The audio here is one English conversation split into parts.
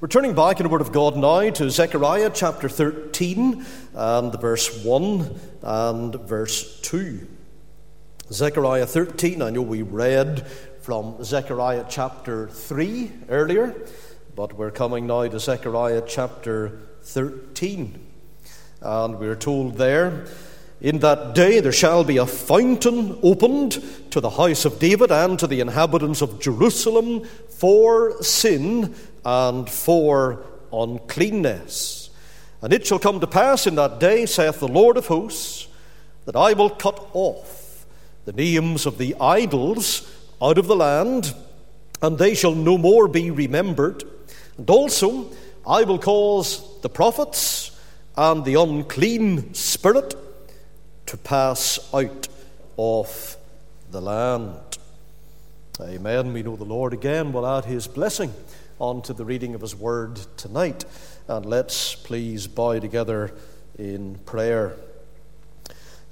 We're turning back in the Word of God now to Zechariah chapter 13 and verse 1 and verse 2. Zechariah 13, I know we read from Zechariah chapter 3 earlier, but we're coming now to Zechariah chapter 13. And we're told there, in that day there shall be a fountain opened to the house of David and to the inhabitants of Jerusalem for sin and for uncleanness. And it shall come to pass in that day, saith the Lord of hosts, that I will cut off the names of the idols out of the land, and they shall no more be remembered. And also I will cause the prophets and the unclean spirit to pass out of the land. Amen. We know the Lord again will add his blessing on to the reading of His Word tonight. And let's please bow together in prayer.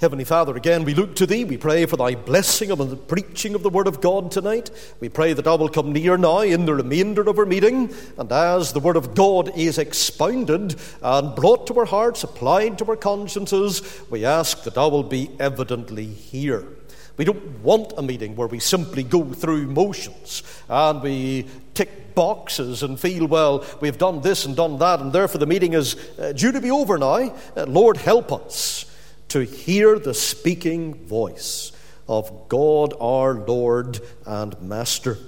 Heavenly Father, again we look to Thee. We pray for Thy blessing upon the preaching of the Word of God tonight. We pray that Thou will come near now in the remainder of our meeting. And as the Word of God is expounded and brought to our hearts, applied to our consciences, we ask that Thou will be evidently here. We don't want a meeting where we simply go through motions and we tick boxes and feel, well, we've done this and done that, and therefore the meeting is uh, due to be over now. Uh, Lord, help us to hear the speaking voice of God our Lord and Master.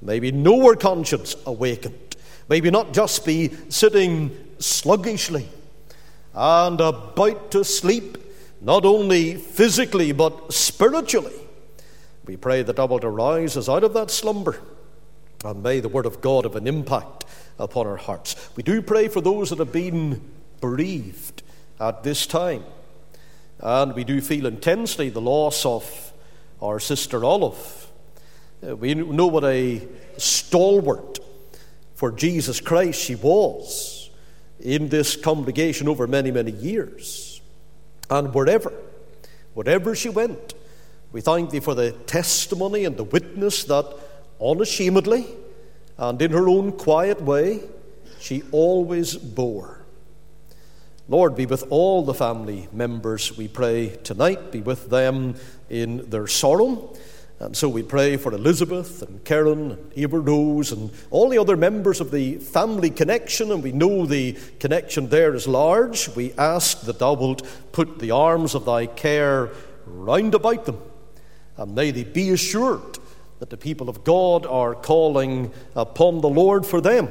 Maybe know our conscience awakened. Maybe not just be sitting sluggishly and about to sleep not only physically but spiritually. We pray that thou wilt arise us out of that slumber, and may the word of God have an impact upon our hearts. We do pray for those that have been bereaved at this time, and we do feel intensely the loss of our sister Olive. Uh, we know what a stalwart for Jesus Christ she was in this congregation over many, many years. And wherever, wherever she went, we thank thee for the testimony and the witness that unashamedly and in her own quiet way she always bore. Lord, be with all the family members, we pray tonight. Be with them in their sorrow and so we pray for Elizabeth and Karen and Eva Rose and all the other members of the family connection, and we know the connection there is large. We ask that thou wilt put the arms of thy care round about them, and may they be assured that the people of God are calling upon the Lord for them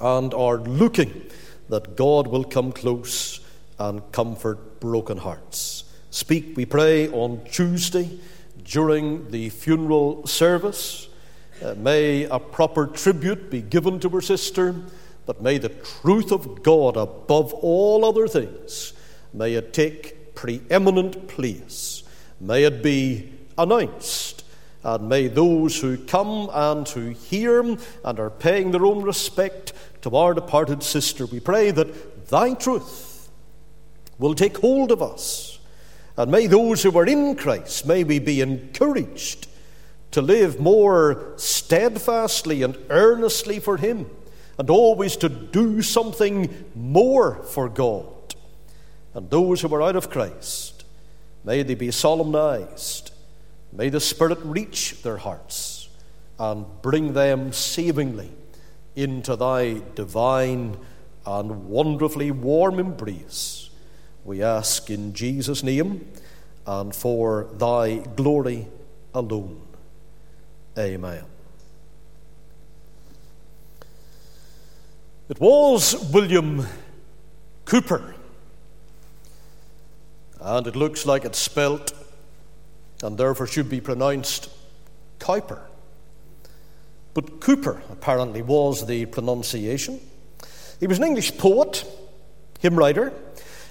and are looking that God will come close and comfort broken hearts. Speak, we pray, on Tuesday during the funeral service. Uh, may a proper tribute be given to her sister, but may the truth of God above all other things, may it take preeminent place. May it be announced, and may those who come and who hear and are paying their own respect to our departed sister, we pray that thy truth will take hold of us and may those who are in Christ, may we be encouraged to live more steadfastly and earnestly for Him, and always to do something more for God. And those who are out of Christ, may they be solemnized. May the Spirit reach their hearts and bring them savingly into thy divine and wonderfully warm embrace we ask in Jesus' name and for thy glory alone. Amen. It was William Cooper, and it looks like it's spelt and therefore should be pronounced Cowper. But Cooper apparently was the pronunciation. He was an English poet, hymn writer,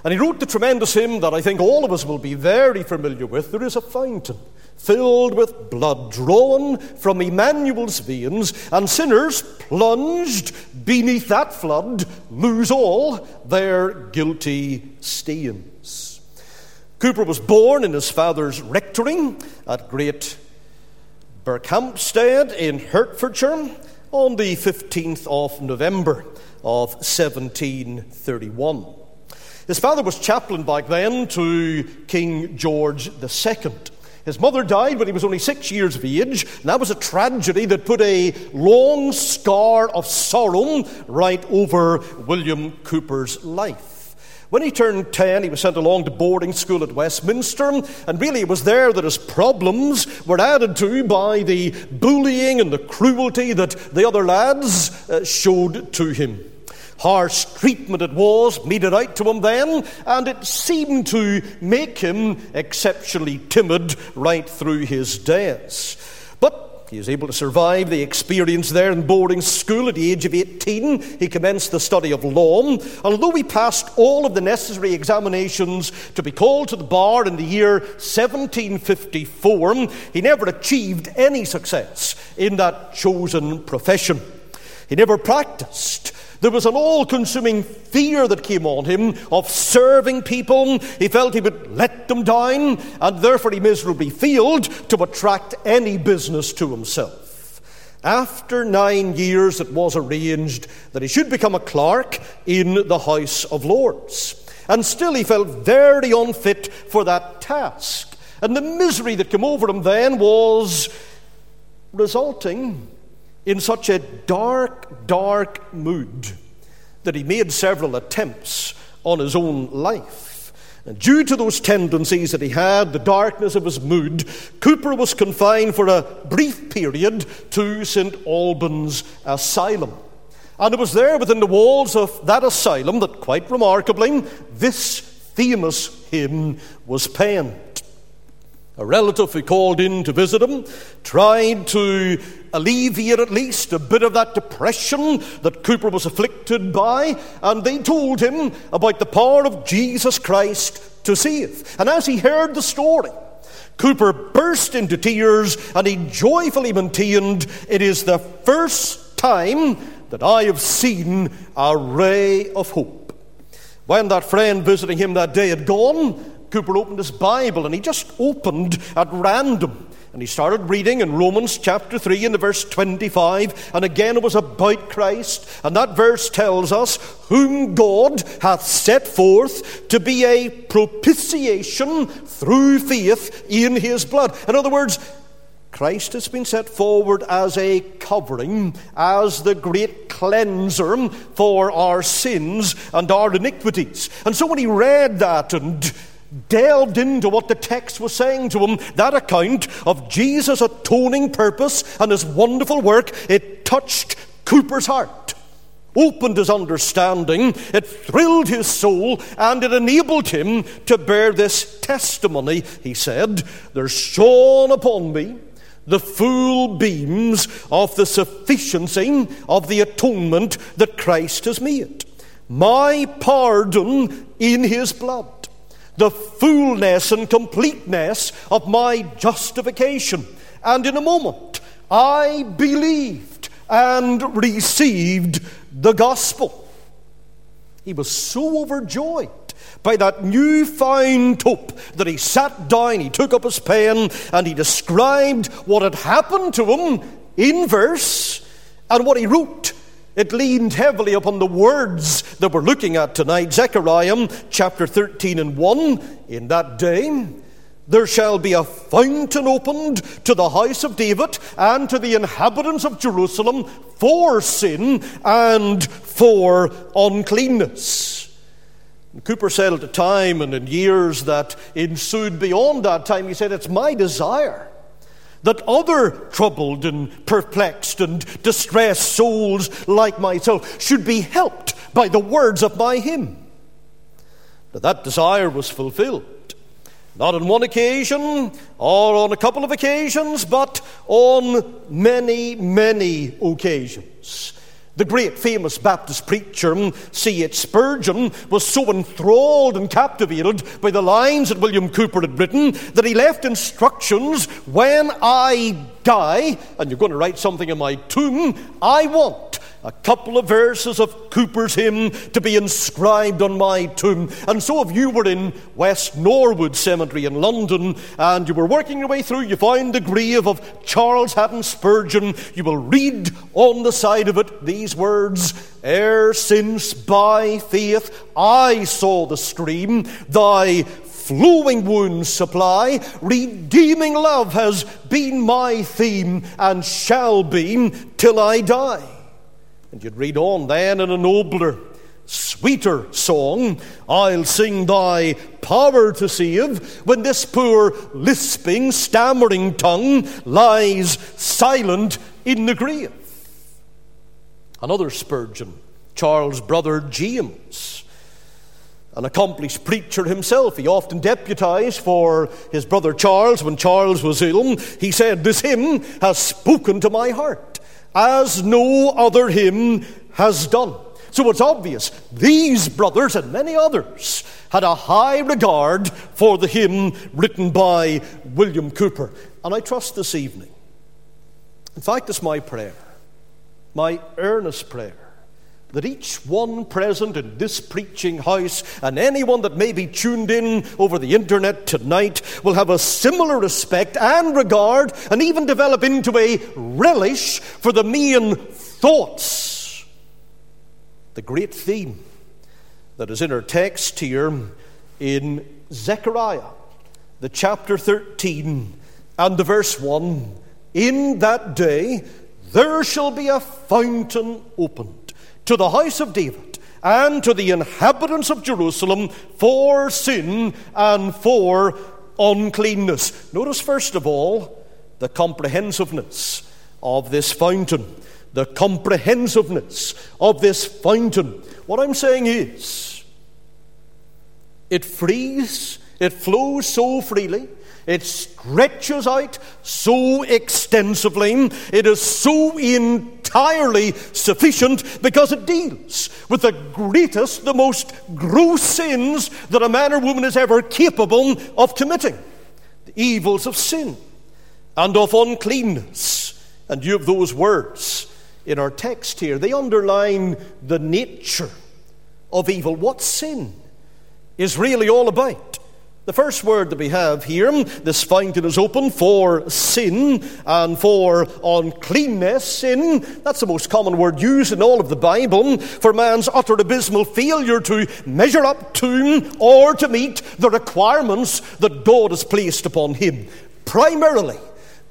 and he wrote the tremendous hymn that I think all of us will be very familiar with There is a fountain filled with blood drawn from Emmanuel's veins, and sinners plunged beneath that flood lose all their guilty stains. Cooper was born in his father's rectory at Great Berkhamsted in Hertfordshire on the 15th of November of 1731. His father was chaplain back then to King George II. His mother died when he was only six years of age, and that was a tragedy that put a long scar of sorrow right over William Cooper's life. When he turned 10, he was sent along to boarding school at Westminster, and really it was there that his problems were added to by the bullying and the cruelty that the other lads uh, showed to him. Harsh treatment it was meted out to him then, and it seemed to make him exceptionally timid right through his days. But he was able to survive the experience there in boarding school at the age of 18. He commenced the study of law. And although he passed all of the necessary examinations to be called to the bar in the year 1754, he never achieved any success in that chosen profession. He never practiced. There was an all consuming fear that came on him of serving people. He felt he would let them down, and therefore he miserably failed to attract any business to himself. After nine years, it was arranged that he should become a clerk in the House of Lords. And still, he felt very unfit for that task. And the misery that came over him then was resulting in such a dark, dark mood that he made several attempts on his own life. And due to those tendencies that he had, the darkness of his mood, Cooper was confined for a brief period to St. Albans Asylum. And it was there within the walls of that asylum that, quite remarkably, this famous hymn was penned. A relative who called in to visit him tried to alleviate at least a bit of that depression that Cooper was afflicted by, and they told him about the power of Jesus Christ to save. And as he heard the story, Cooper burst into tears and he joyfully maintained, It is the first time that I have seen a ray of hope. When that friend visiting him that day had gone, Cooper opened his Bible and he just opened at random. And he started reading in Romans chapter 3 in the verse 25, and again it was about Christ. And that verse tells us, Whom God hath set forth to be a propitiation through faith in his blood. In other words, Christ has been set forward as a covering, as the great cleanser for our sins and our iniquities. And so when he read that and delved into what the text was saying to him, that account of Jesus' atoning purpose and his wonderful work, it touched Cooper's heart, opened his understanding, it thrilled his soul, and it enabled him to bear this testimony. He said, There shone upon me the full beams of the sufficiency of the atonement that Christ has made. My pardon in his blood the fullness and completeness of my justification. And in a moment, I believed and received the gospel. He was so overjoyed by that newfound hope that he sat down, he took up his pen, and he described what had happened to him in verse and what he wrote it leaned heavily upon the words that we're looking at tonight. Zechariah chapter 13 and 1. In that day, there shall be a fountain opened to the house of David and to the inhabitants of Jerusalem for sin and for uncleanness. Cooper said at the time and in years that ensued beyond that time, he said, It's my desire that other troubled and perplexed and distressed souls like myself should be helped by the words of my hymn. But that desire was fulfilled. Not on one occasion or on a couple of occasions, but on many, many occasions. The great famous Baptist preacher, mm, C.H. Spurgeon, was so enthralled and captivated by the lines that William Cooper had written that he left instructions when I die, and you're going to write something in my tomb, I want a couple of verses of Cooper's hymn to be inscribed on my tomb. And so, if you were in West Norwood Cemetery in London and you were working your way through, you found the grave of Charles Haddon Spurgeon, you will read on the side of it these words Ere since by faith I saw the stream, thy flowing wounds supply. Redeeming love has been my theme and shall be till I die. And you'd read on then in a nobler, sweeter song I'll sing thy power to save when this poor, lisping, stammering tongue lies silent in the grave. Another Spurgeon, Charles' brother James an accomplished preacher himself. He often deputized for his brother Charles when Charles was ill. He said, This hymn has spoken to my heart as no other hymn has done. So it's obvious these brothers and many others had a high regard for the hymn written by William Cooper. And I trust this evening, in fact, it's my prayer, my earnest prayer that each one present in this preaching house and anyone that may be tuned in over the internet tonight will have a similar respect and regard and even develop into a relish for the main thoughts. The great theme that is in our text here in Zechariah, the chapter 13 and the verse 1 In that day there shall be a fountain opened to the house of David and to the inhabitants of Jerusalem for sin and for uncleanness. Notice, first of all, the comprehensiveness of this fountain. The comprehensiveness of this fountain. What I'm saying is, it frees, it flows so freely it stretches out so extensively. It is so entirely sufficient because it deals with the greatest, the most gross sins that a man or woman is ever capable of committing the evils of sin and of uncleanness. And you have those words in our text here. They underline the nature of evil, what sin is really all about. The first word that we have here, this fountain is open for sin and for uncleanness. Sin, that's the most common word used in all of the Bible for man's utter abysmal failure to measure up to or to meet the requirements that God has placed upon him. Primarily,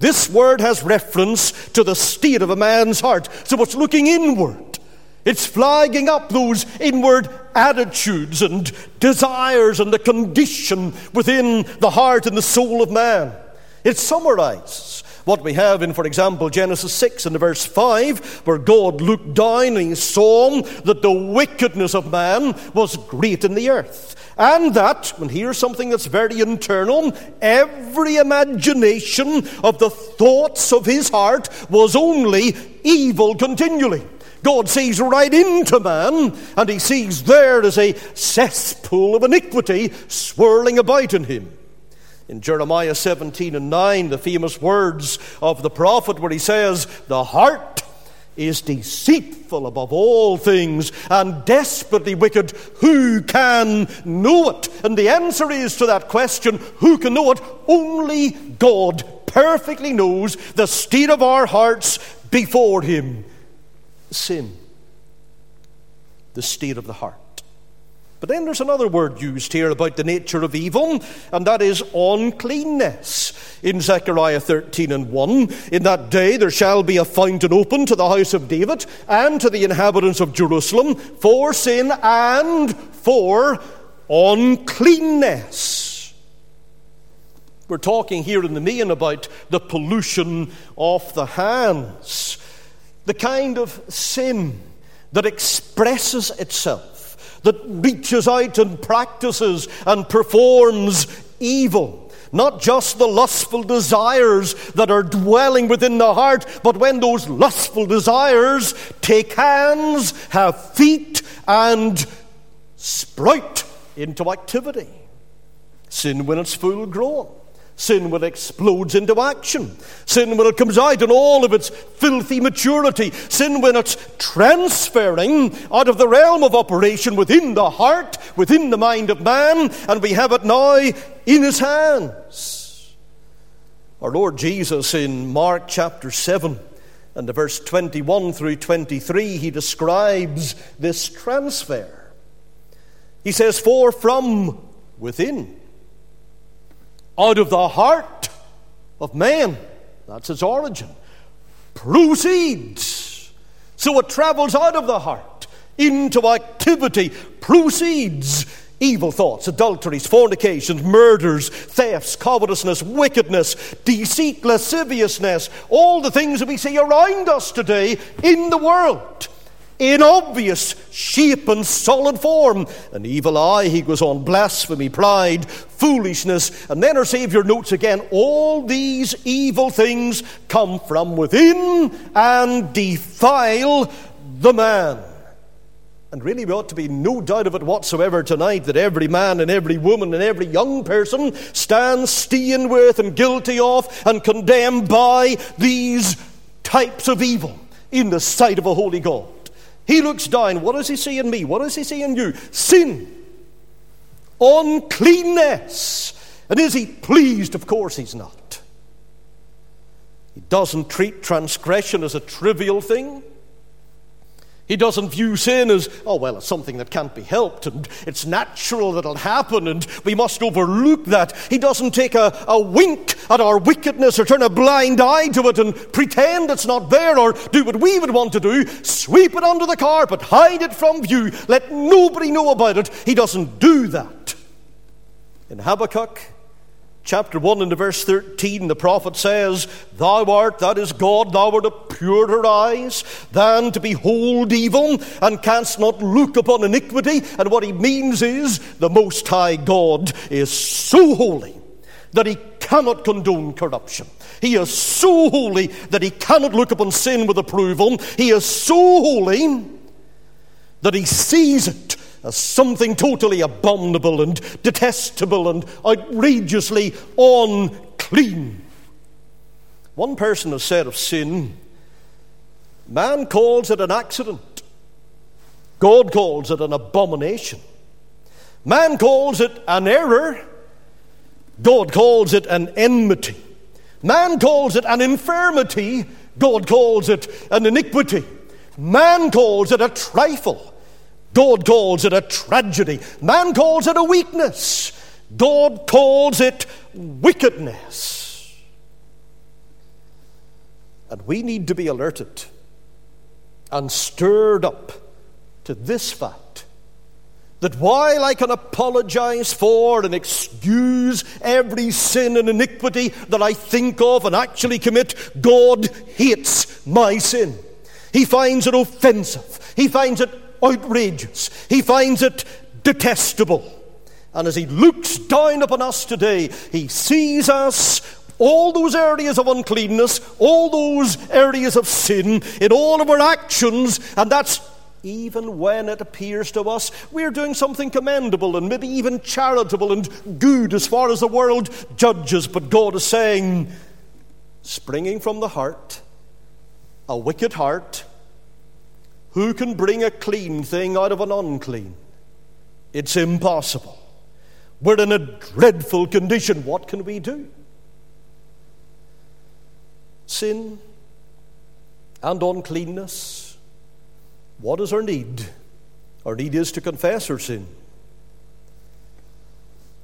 this word has reference to the state of a man's heart. So it's looking inward. It's flagging up those inward attitudes and desires and the condition within the heart and the soul of man. It summarizes what we have in, for example, Genesis 6 and verse 5, where God looked down and he saw that the wickedness of man was great in the earth. And that, and here's something that's very internal, every imagination of the thoughts of his heart was only evil continually. God sees right into man, and he sees there as a cesspool of iniquity swirling about in him. In Jeremiah 17 and 9, the famous words of the prophet, where he says, The heart is deceitful above all things and desperately wicked. Who can know it? And the answer is to that question who can know it? Only God perfectly knows the state of our hearts before Him sin, the state of the heart. But then there's another word used here about the nature of evil, and that is uncleanness. In Zechariah 13 and 1, in that day there shall be a fountain open to the house of David and to the inhabitants of Jerusalem for sin and for uncleanness. We're talking here in the main about the pollution of the hands the kind of sin that expresses itself, that reaches out and practices and performs evil. Not just the lustful desires that are dwelling within the heart, but when those lustful desires take hands, have feet, and sprout into activity. Sin when it's full grown. Sin will explodes into action. Sin when it comes out in all of its filthy maturity. Sin when it's transferring out of the realm of operation within the heart, within the mind of man, and we have it now in his hands. Our Lord Jesus in Mark chapter 7 and the verse 21 through 23, he describes this transfer. He says, For from within, out of the heart of man, that's its origin, proceeds. So it travels out of the heart into activity, proceeds. Evil thoughts, adulteries, fornications, murders, thefts, covetousness, wickedness, deceit, lasciviousness, all the things that we see around us today in the world in obvious shape and solid form. An evil eye, he goes on, blasphemy, pride, foolishness. And then our Savior notes again all these evil things come from within and defile the man. And really, we ought to be no doubt of it whatsoever tonight that every man and every woman and every young person stands stained with and guilty of and condemned by these types of evil in the sight of a holy God. He looks down. What does he see in me? What does he see in you? Sin, uncleanness. And is he pleased? Of course he's not. He doesn't treat transgression as a trivial thing. He doesn't view sin as, oh, well, it's something that can't be helped and it's natural that it'll happen and we must overlook that. He doesn't take a, a wink at our wickedness or turn a blind eye to it and pretend it's not there or do what we would want to do sweep it under the carpet, hide it from view, let nobody know about it. He doesn't do that. In Habakkuk, chapter 1 and verse 13, the prophet says, Thou art, that is God, thou art of purer eyes than to behold evil, and canst not look upon iniquity. And what he means is, the Most High God is so holy that he cannot condone corruption. He is so holy that he cannot look upon sin with approval. He is so holy that he sees it as something totally abominable and detestable and outrageously unclean. One person has said of sin, man calls it an accident, God calls it an abomination. Man calls it an error, God calls it an enmity. Man calls it an infirmity, God calls it an iniquity. Man calls it a trifle, God calls it a tragedy. Man calls it a weakness. God calls it wickedness. And we need to be alerted and stirred up to this fact that while I can apologize for and excuse every sin and iniquity that I think of and actually commit, God hates my sin. He finds it offensive. He finds it outrageous. He finds it detestable. And as he looks down upon us today, he sees us, all those areas of uncleanness, all those areas of sin, in all of our actions, and that's even when it appears to us we're doing something commendable and maybe even charitable and good as far as the world judges. But God is saying, springing from the heart, a wicked heart, who can bring a clean thing out of an unclean? It's impossible. We're in a dreadful condition. What can we do? Sin and uncleanness. What is our need? Our need is to confess our sin.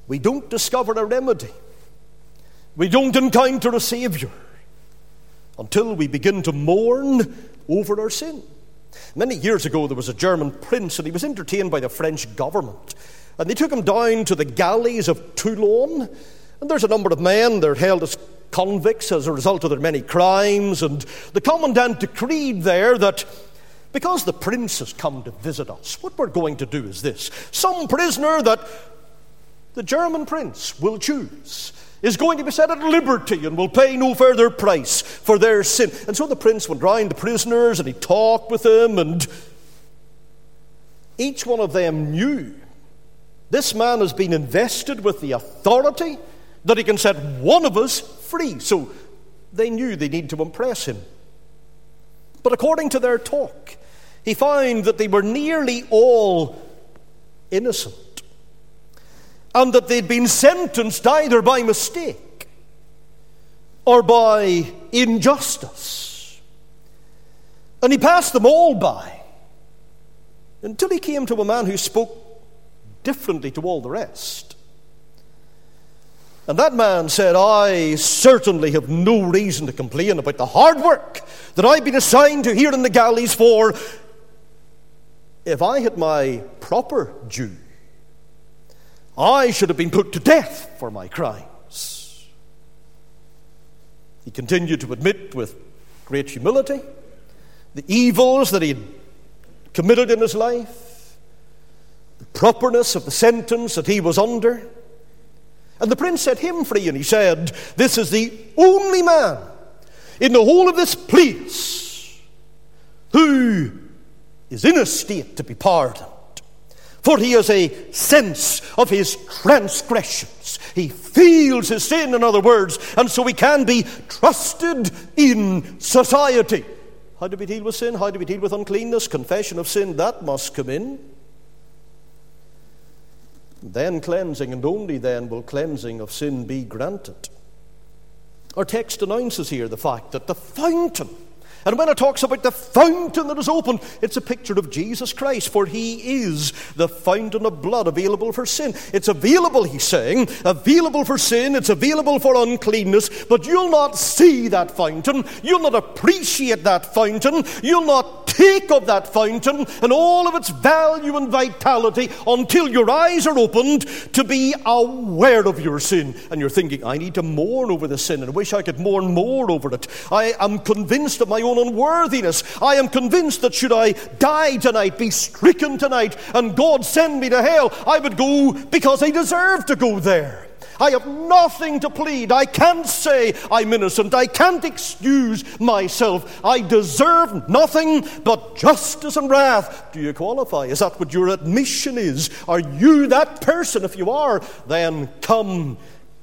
We don't discover a remedy. We don't encounter a Savior until we begin to mourn over our sin. Many years ago, there was a German prince, and he was entertained by the French government. And they took him down to the galleys of Toulon. And there's a number of men, they're held as convicts as a result of their many crimes. And the commandant decreed there that because the prince has come to visit us, what we're going to do is this some prisoner that the German prince will choose is going to be set at liberty and will pay no further price for their sin. And so the prince went round the prisoners and he talked with them, and each one of them knew this man has been invested with the authority that he can set one of us free. So they knew they need to impress him. But according to their talk, he found that they were nearly all innocent and that they'd been sentenced either by mistake or by injustice. And he passed them all by until he came to a man who spoke differently to all the rest. And that man said, I certainly have no reason to complain about the hard work that I've been assigned to here in the galleys for. If I had my proper due, I should have been put to death for my crimes. He continued to admit with great humility the evils that he had committed in his life, the properness of the sentence that he was under. And the prince set him free, and he said, This is the only man in the whole of this place who is in a state to be pardoned. For he has a sense of his transgressions. He feels his sin, in other words, and so he can be trusted in society. How do we deal with sin? How do we deal with uncleanness? Confession of sin, that must come in. Then cleansing, and only then will cleansing of sin be granted. Our text announces here the fact that the fountain and when it talks about the fountain that is open, it's a picture of Jesus Christ, for he is the fountain of blood available for sin. It's available, he's saying, available for sin, it's available for uncleanness, but you'll not see that fountain, you'll not appreciate that fountain, you'll not take of that fountain and all of its value and vitality until your eyes are opened to be aware of your sin. And you're thinking, I need to mourn over the sin and wish I could mourn more over it. I am convinced of my own own unworthiness. I am convinced that should I die tonight, be stricken tonight, and God send me to hell, I would go because I deserve to go there. I have nothing to plead. I can't say I'm innocent. I can't excuse myself. I deserve nothing but justice and wrath. Do you qualify? Is that what your admission is? Are you that person? If you are, then come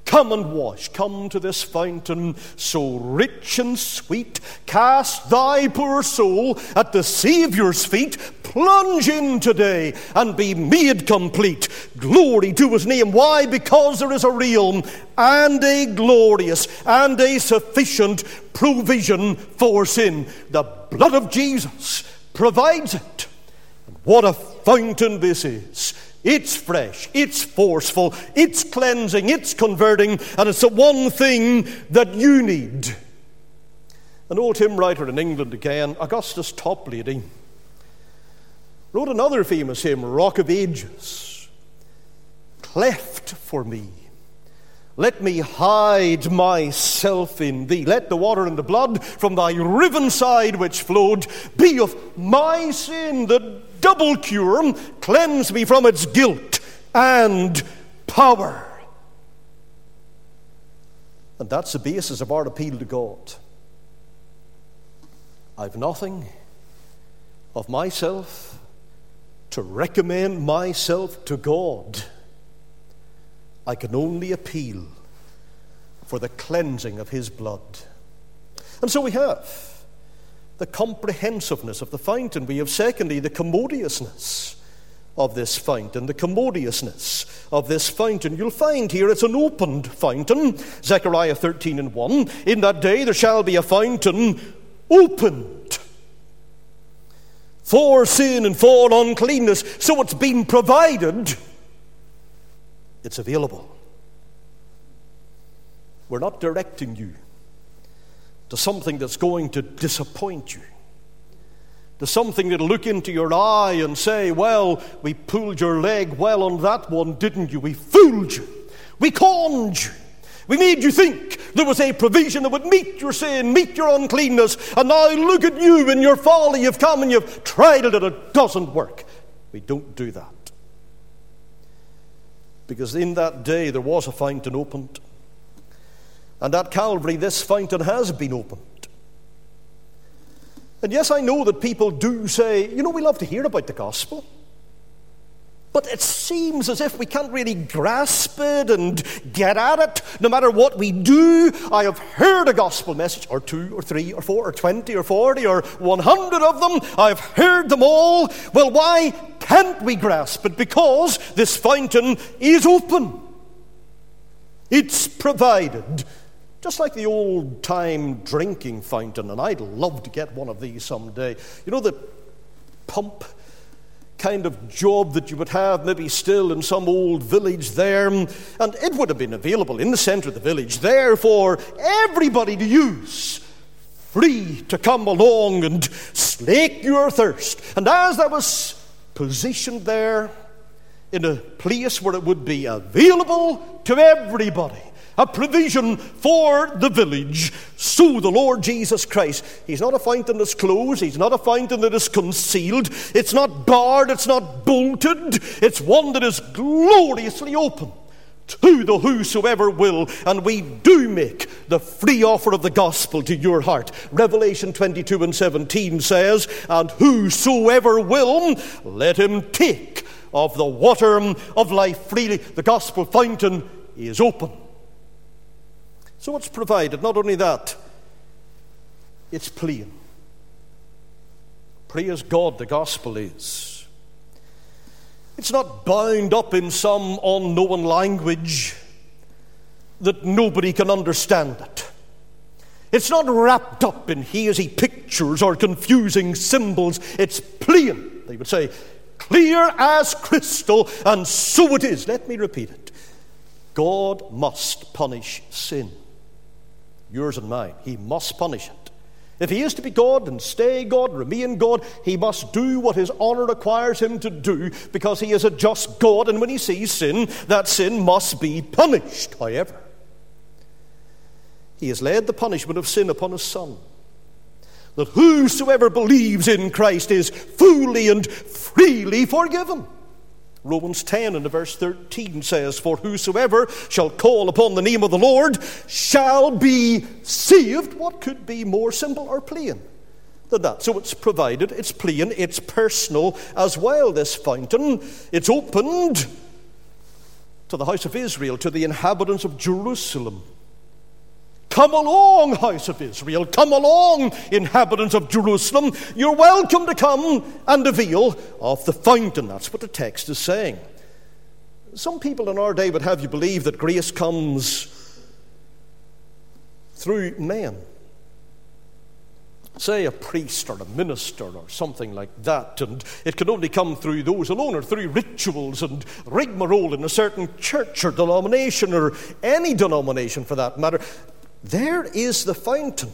Come and wash, come to this fountain so rich and sweet. Cast thy poor soul at the Saviour's feet. Plunge in today and be made complete. Glory to his name. Why? Because there is a realm and a glorious and a sufficient provision for sin. The blood of Jesus provides it. What a fountain this is. It's fresh, it's forceful, it's cleansing, it's converting, and it's the one thing that you need. An old hymn writer in England again, Augustus Toplady, wrote another famous hymn, Rock of Ages. Cleft for me. Let me hide myself in thee. Let the water and the blood from thy riven side which flowed be of my sin the double cure, cleanse me from its guilt and power. And that's the basis of our appeal to God. I've nothing of myself to recommend myself to God. I can only appeal for the cleansing of His blood. And so we have the comprehensiveness of the fountain. We have, secondly, the commodiousness of this fountain, the commodiousness of this fountain. You'll find here it's an opened fountain. Zechariah 13 and 1. In that day there shall be a fountain opened for sin and for uncleanness. So it's been provided, it's available. We're not directing you to something that's going to disappoint you, to something that'll look into your eye and say, Well, we pulled your leg well on that one, didn't you? We fooled you, we conned you. We made you think there was a provision that would meet your sin, meet your uncleanness, and now look at you in your folly. You've come and you've tried it and it doesn't work. We don't do that. Because in that day there was a fountain opened and at Calvary, this fountain has been opened. And yes, I know that people do say, you know, we love to hear about the gospel. But it seems as if we can't really grasp it and get at it, no matter what we do. I have heard a gospel message, or two, or three, or four, or twenty, or forty, or one hundred of them. I've heard them all. Well, why can't we grasp it? Because this fountain is open, it's provided. Just like the old time drinking fountain, and I'd love to get one of these someday. You know, the pump kind of job that you would have maybe still in some old village there. And it would have been available in the center of the village there for everybody to use. Free to come along and slake your thirst. And as that was positioned there in a place where it would be available to everybody, a provision for the village. So the Lord Jesus Christ, He's not a fountain that's closed, He's not a fountain that is concealed, it's not barred, it's not bolted, it's one that is gloriously open to the whosoever will, and we do make the free offer of the gospel to your heart. Revelation 22 and 17 says, And whosoever will, let him take of the water of life freely. The gospel fountain is open. So it's provided. Not only that, it's plain. Praise God, the gospel is. It's not bound up in some unknown language that nobody can understand it. It's not wrapped up in hazy pictures or confusing symbols. It's plain, they would say, clear as crystal, and so it is. Let me repeat it God must punish sin yours and mine. He must punish it. If he is to be God and stay God, remain God, he must do what his honor requires him to do because he is a just God, and when he sees sin, that sin must be punished. However, he has laid the punishment of sin upon his Son, that whosoever believes in Christ is fully and freely forgiven. Romans 10 and verse 13 says, For whosoever shall call upon the name of the Lord shall be saved. What could be more simple or plain than that? So it's provided, it's plain, it's personal as well, this fountain. It's opened to the house of Israel, to the inhabitants of Jerusalem. Come along, house of Israel. Come along, inhabitants of Jerusalem. You're welcome to come and avail of the fountain. That's what the text is saying. Some people in our day would have you believe that grace comes through men. Say a priest or a minister or something like that, and it can only come through those alone or through rituals and rigmarole in a certain church or denomination or any denomination for that matter. There is the fountain.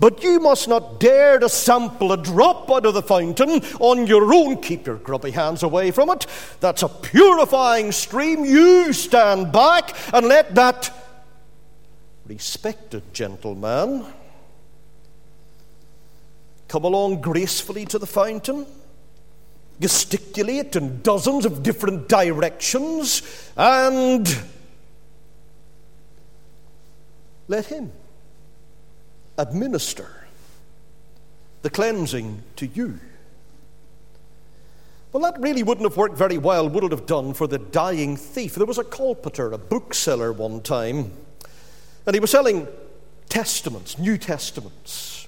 But you must not dare to sample a drop out of the fountain on your own. Keep your grubby hands away from it. That's a purifying stream. You stand back and let that respected gentleman come along gracefully to the fountain, gesticulate in dozens of different directions, and let Him administer the cleansing to you. Well, that really wouldn't have worked very well, would it have done, for the dying thief? There was a colporteur, a bookseller one time, and he was selling testaments, New Testaments.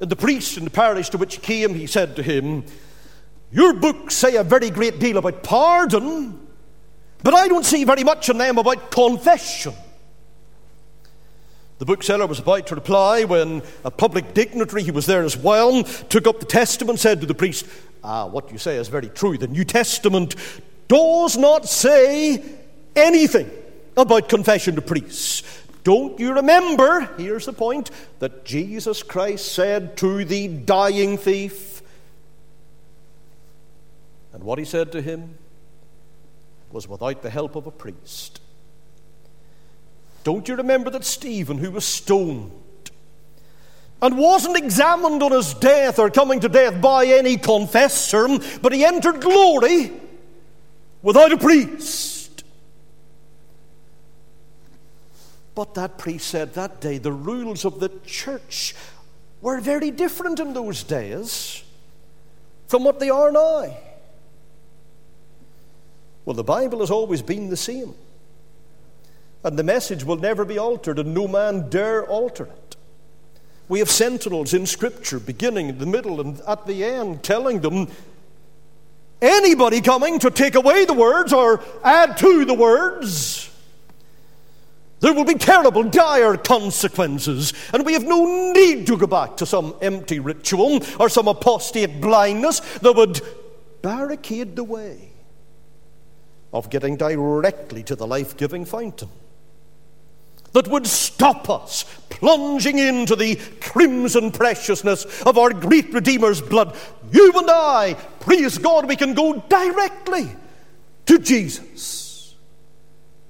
And the priest in the parish to which he came, he said to him, Your books say a very great deal about pardon, but I don't see very much in them about confession. The bookseller was about to reply when a public dignitary, who was there as well, took up the testament, said to the priest, Ah, what you say is very true. The New Testament does not say anything about confession to priests. Don't you remember, here's the point, that Jesus Christ said to the dying thief, and what he said to him was without the help of a priest. Don't you remember that Stephen, who was stoned, and wasn't examined on his death or coming to death by any confessor, but he entered glory without a priest. But that priest said that day the rules of the church were very different in those days from what they are now. Well, the Bible has always been the same. And the message will never be altered, and no man dare alter it. We have sentinels in Scripture, beginning in the middle and at the end, telling them anybody coming to take away the words or add to the words, there will be terrible, dire consequences. And we have no need to go back to some empty ritual or some apostate blindness that would barricade the way of getting directly to the life giving fountain that would stop us plunging into the crimson preciousness of our great Redeemer's blood. You and I, praise God, we can go directly to Jesus.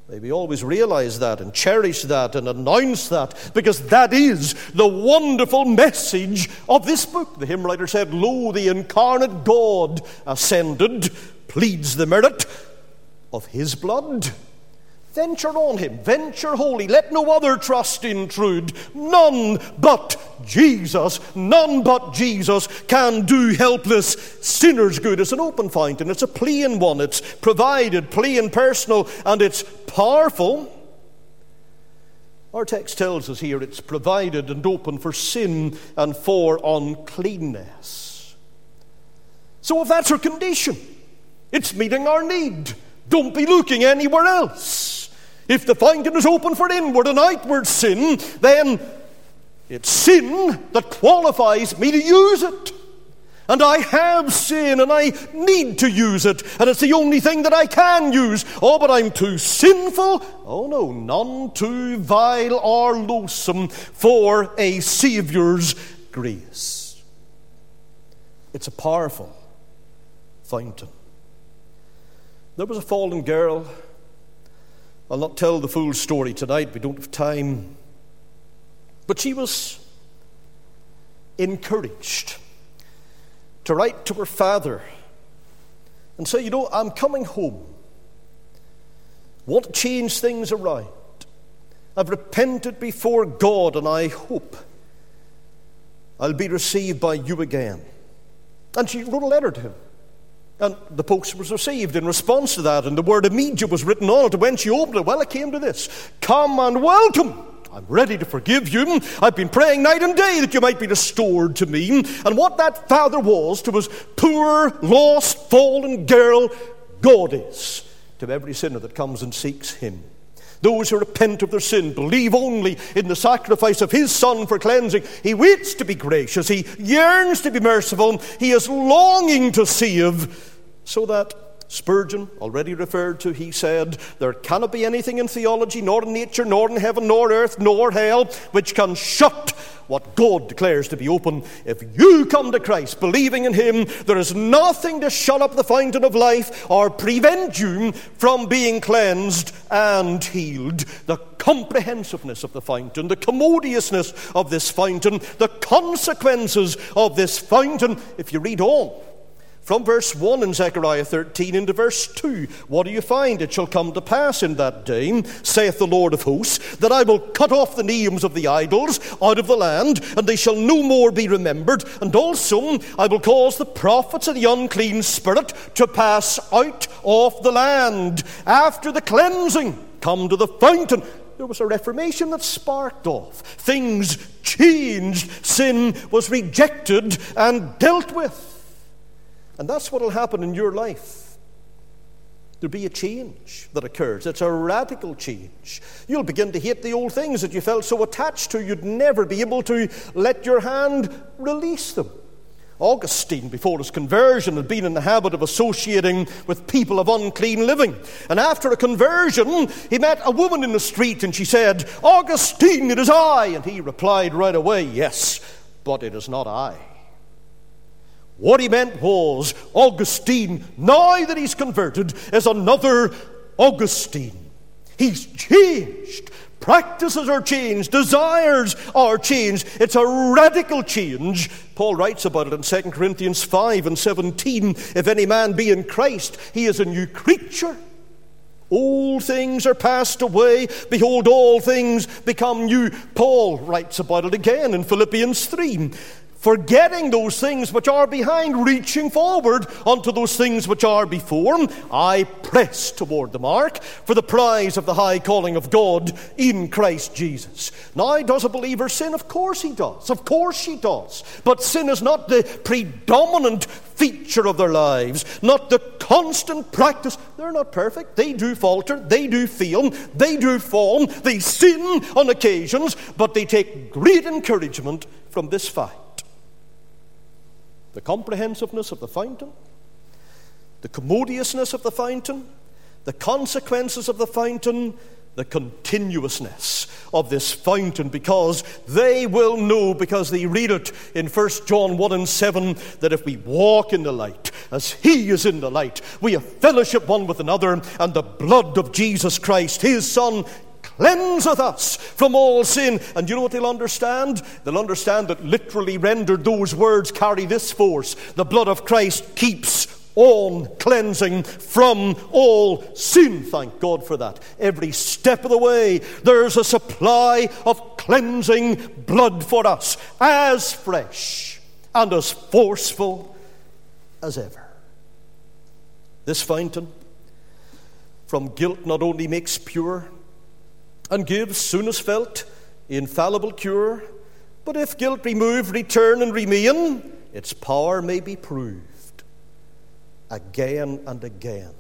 May we always realize that and cherish that and announce that because that is the wonderful message of this book. The hymn writer said, Lo, the incarnate God ascended, pleads the merit of his blood. Venture on him, venture wholly, let no other trust intrude. None but Jesus, none but Jesus can do helpless sinners good. It's an open fountain, it's a plain one, it's provided, plain, personal, and it's powerful. Our text tells us here it's provided and open for sin and for uncleanness. So, if that's our condition, it's meeting our need. Don't be looking anywhere else. If the fountain is open for inward and outward sin, then it's sin that qualifies me to use it. And I have sin and I need to use it. And it's the only thing that I can use. Oh, but I'm too sinful. Oh, no, none too vile or loathsome for a Saviour's grace. It's a powerful fountain. There was a fallen girl I'll not tell the full story tonight, we don't have time. But she was encouraged to write to her father and say, You know, I'm coming home. Want to change things around. I've repented before God, and I hope I'll be received by you again. And she wrote a letter to him. And the post was received in response to that, and the word immediate was written on it. And when she opened it, well, it came to this Come and welcome. I'm ready to forgive you. I've been praying night and day that you might be restored to me. And what that father was to his poor, lost, fallen girl, God is to every sinner that comes and seeks him. Those who repent of their sin, believe only in the sacrifice of his Son for cleansing. He waits to be gracious. He yearns to be merciful. He is longing to save so that Spurgeon, already referred to, he said, There cannot be anything in theology, nor in nature, nor in heaven, nor earth, nor hell, which can shut what God declares to be open. If you come to Christ, believing in Him, there is nothing to shut up the fountain of life or prevent you from being cleansed and healed. The comprehensiveness of the fountain, the commodiousness of this fountain, the consequences of this fountain, if you read on, from verse 1 in Zechariah 13 into verse 2, what do you find? It shall come to pass in that day, saith the Lord of hosts, that I will cut off the names of the idols out of the land, and they shall no more be remembered. And also I will cause the prophets of the unclean spirit to pass out of the land. After the cleansing, come to the fountain. There was a reformation that sparked off. Things changed. Sin was rejected and dealt with. And that's what will happen in your life. There'll be a change that occurs. It's a radical change. You'll begin to hate the old things that you felt so attached to, you'd never be able to let your hand release them. Augustine, before his conversion, had been in the habit of associating with people of unclean living. And after a conversion, he met a woman in the street and she said, Augustine, it is I. And he replied right away, Yes, but it is not I. What he meant was Augustine, now that he's converted, is another Augustine. He's changed. Practices are changed. Desires are changed. It's a radical change. Paul writes about it in 2 Corinthians 5 and 17. If any man be in Christ, he is a new creature. All things are passed away. Behold, all things become new. Paul writes about it again in Philippians 3. Forgetting those things which are behind, reaching forward unto those things which are before. I press toward the mark for the prize of the high calling of God in Christ Jesus. Now, does a believer sin? Of course he does. Of course she does. But sin is not the predominant feature of their lives, not the constant practice. They're not perfect. They do falter, they do fail, they do fall, they sin on occasions, but they take great encouragement from this fact the comprehensiveness of the fountain, the commodiousness of the fountain, the consequences of the fountain, the continuousness of this fountain, because they will know, because they read it in 1 John 1 and 7, that if we walk in the light, as He is in the light, we have fellowship one with another, and the blood of Jesus Christ, His Son, cleanseth us from all sin. And you know what they'll understand? They'll understand that literally rendered, those words carry this force. The blood of Christ keeps on cleansing from all sin. Thank God for that. Every step of the way, there's a supply of cleansing blood for us, as fresh and as forceful as ever. This fountain from guilt not only makes pure, and gives, soon as felt, infallible cure. But if guilt remove, return, and remain, its power may be proved again and again.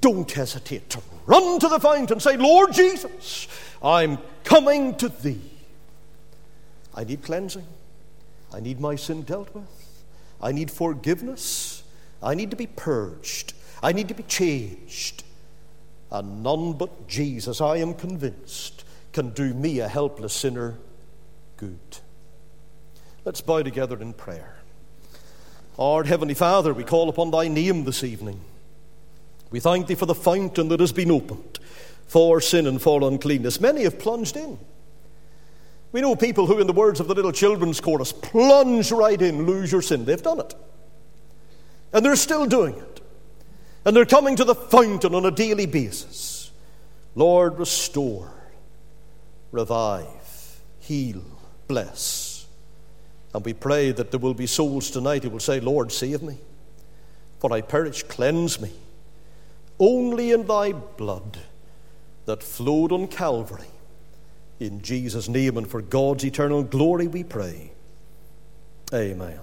Don't hesitate to run to the fount and say, Lord Jesus, I'm coming to thee. I need cleansing. I need my sin dealt with. I need forgiveness. I need to be purged. I need to be changed and none but Jesus, I am convinced, can do me, a helpless sinner, good. Let's bow together in prayer. Our Heavenly Father, we call upon Thy name this evening. We thank Thee for the fountain that has been opened for sin and for uncleanness. Many have plunged in. We know people who, in the words of the little children's chorus, plunge right in, lose your sin. They've done it. And they're still doing it. And they're coming to the fountain on a daily basis. Lord, restore, revive, heal, bless. And we pray that there will be souls tonight who will say, Lord, save me, for I perish, cleanse me. Only in thy blood that flowed on Calvary. In Jesus' name and for God's eternal glory we pray. Amen.